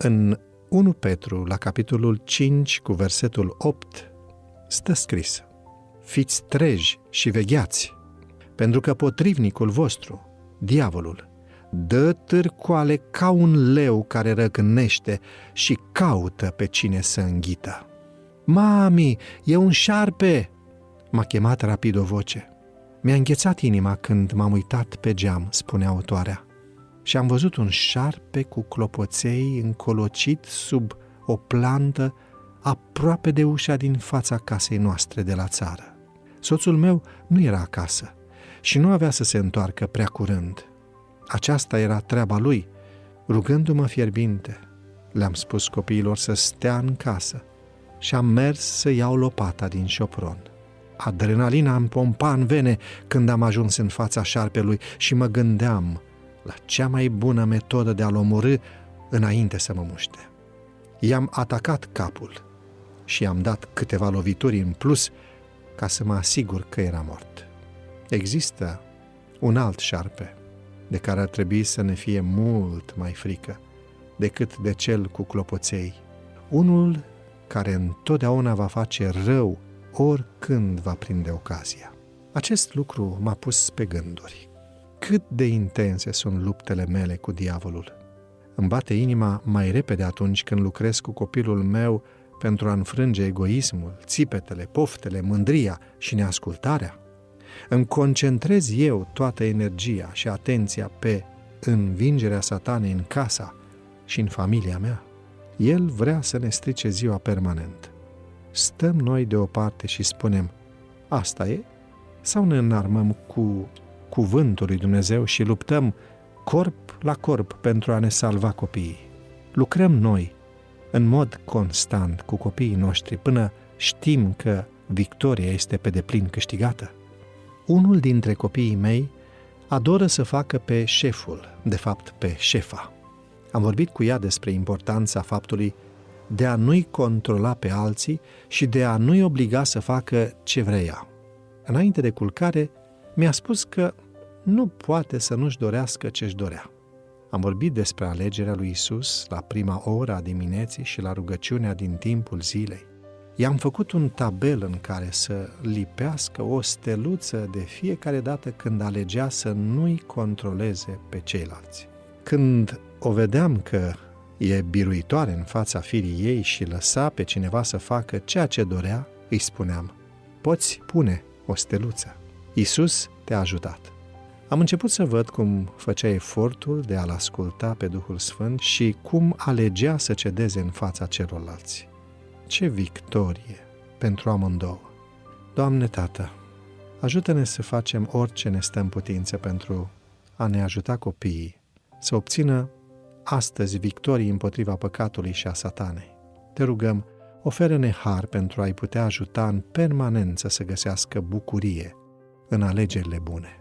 În 1 Petru, la capitolul 5, cu versetul 8, stă scris Fiți treji și vegheați, pentru că potrivnicul vostru, diavolul, dă târcoale ca un leu care răcnește și caută pe cine să înghită. Mami, e un șarpe!" M-a chemat rapid o voce. Mi-a înghețat inima când m-am uitat pe geam, spune autoarea, și am văzut un șarpe cu clopoței încolocit sub o plantă aproape de ușa din fața casei noastre de la țară. Soțul meu nu era acasă și nu avea să se întoarcă prea curând. Aceasta era treaba lui, rugându-mă fierbinte. Le-am spus copiilor să stea în casă și am mers să iau lopata din șopron. Adrenalina îmi pompa în vene când am ajuns în fața șarpelui și mă gândeam la cea mai bună metodă de a-l omorâ înainte să mă muște. I-am atacat capul și i-am dat câteva lovituri în plus ca să mă asigur că era mort. Există un alt șarpe de care ar trebui să ne fie mult mai frică decât de cel cu clopoței. Unul care întotdeauna va face rău oricând va prinde ocazia. Acest lucru m-a pus pe gânduri. Cât de intense sunt luptele mele cu diavolul. Îmi bate inima mai repede atunci când lucrez cu copilul meu pentru a înfrânge egoismul, țipetele, poftele, mândria și neascultarea. Îmi concentrez eu toată energia și atenția pe învingerea satanei în casa și în familia mea. El vrea să ne strice ziua permanent. Stăm noi deoparte și spunem, asta e? Sau ne înarmăm cu cuvântul lui Dumnezeu și luptăm corp la corp pentru a ne salva copiii? Lucrăm noi în mod constant cu copiii noștri până știm că victoria este pe deplin câștigată? Unul dintre copiii mei adoră să facă pe șeful, de fapt pe șefa. Am vorbit cu ea despre importanța faptului de a nu-i controla pe alții și de a nu-i obliga să facă ce vrea ea. Înainte de culcare, mi-a spus că nu poate să nu-și dorească ce-și dorea. Am vorbit despre alegerea lui Isus la prima oră a dimineții și la rugăciunea din timpul zilei. I-am făcut un tabel în care să lipească o steluță de fiecare dată când alegea să nu-i controleze pe ceilalți. Când o vedeam că e biruitoare în fața firii ei și lăsa pe cineva să facă ceea ce dorea, îi spuneam, poți pune o steluță. Isus te-a ajutat. Am început să văd cum făcea efortul de a-L asculta pe Duhul Sfânt și cum alegea să cedeze în fața celorlalți. Ce victorie pentru amândouă! Doamne Tată, ajută-ne să facem orice ne stă în putință pentru a ne ajuta copiii să obțină astăzi victorii împotriva păcatului și a satanei. Te rugăm, oferă-ne har pentru a-i putea ajuta în permanență să găsească bucurie în alegerile bune.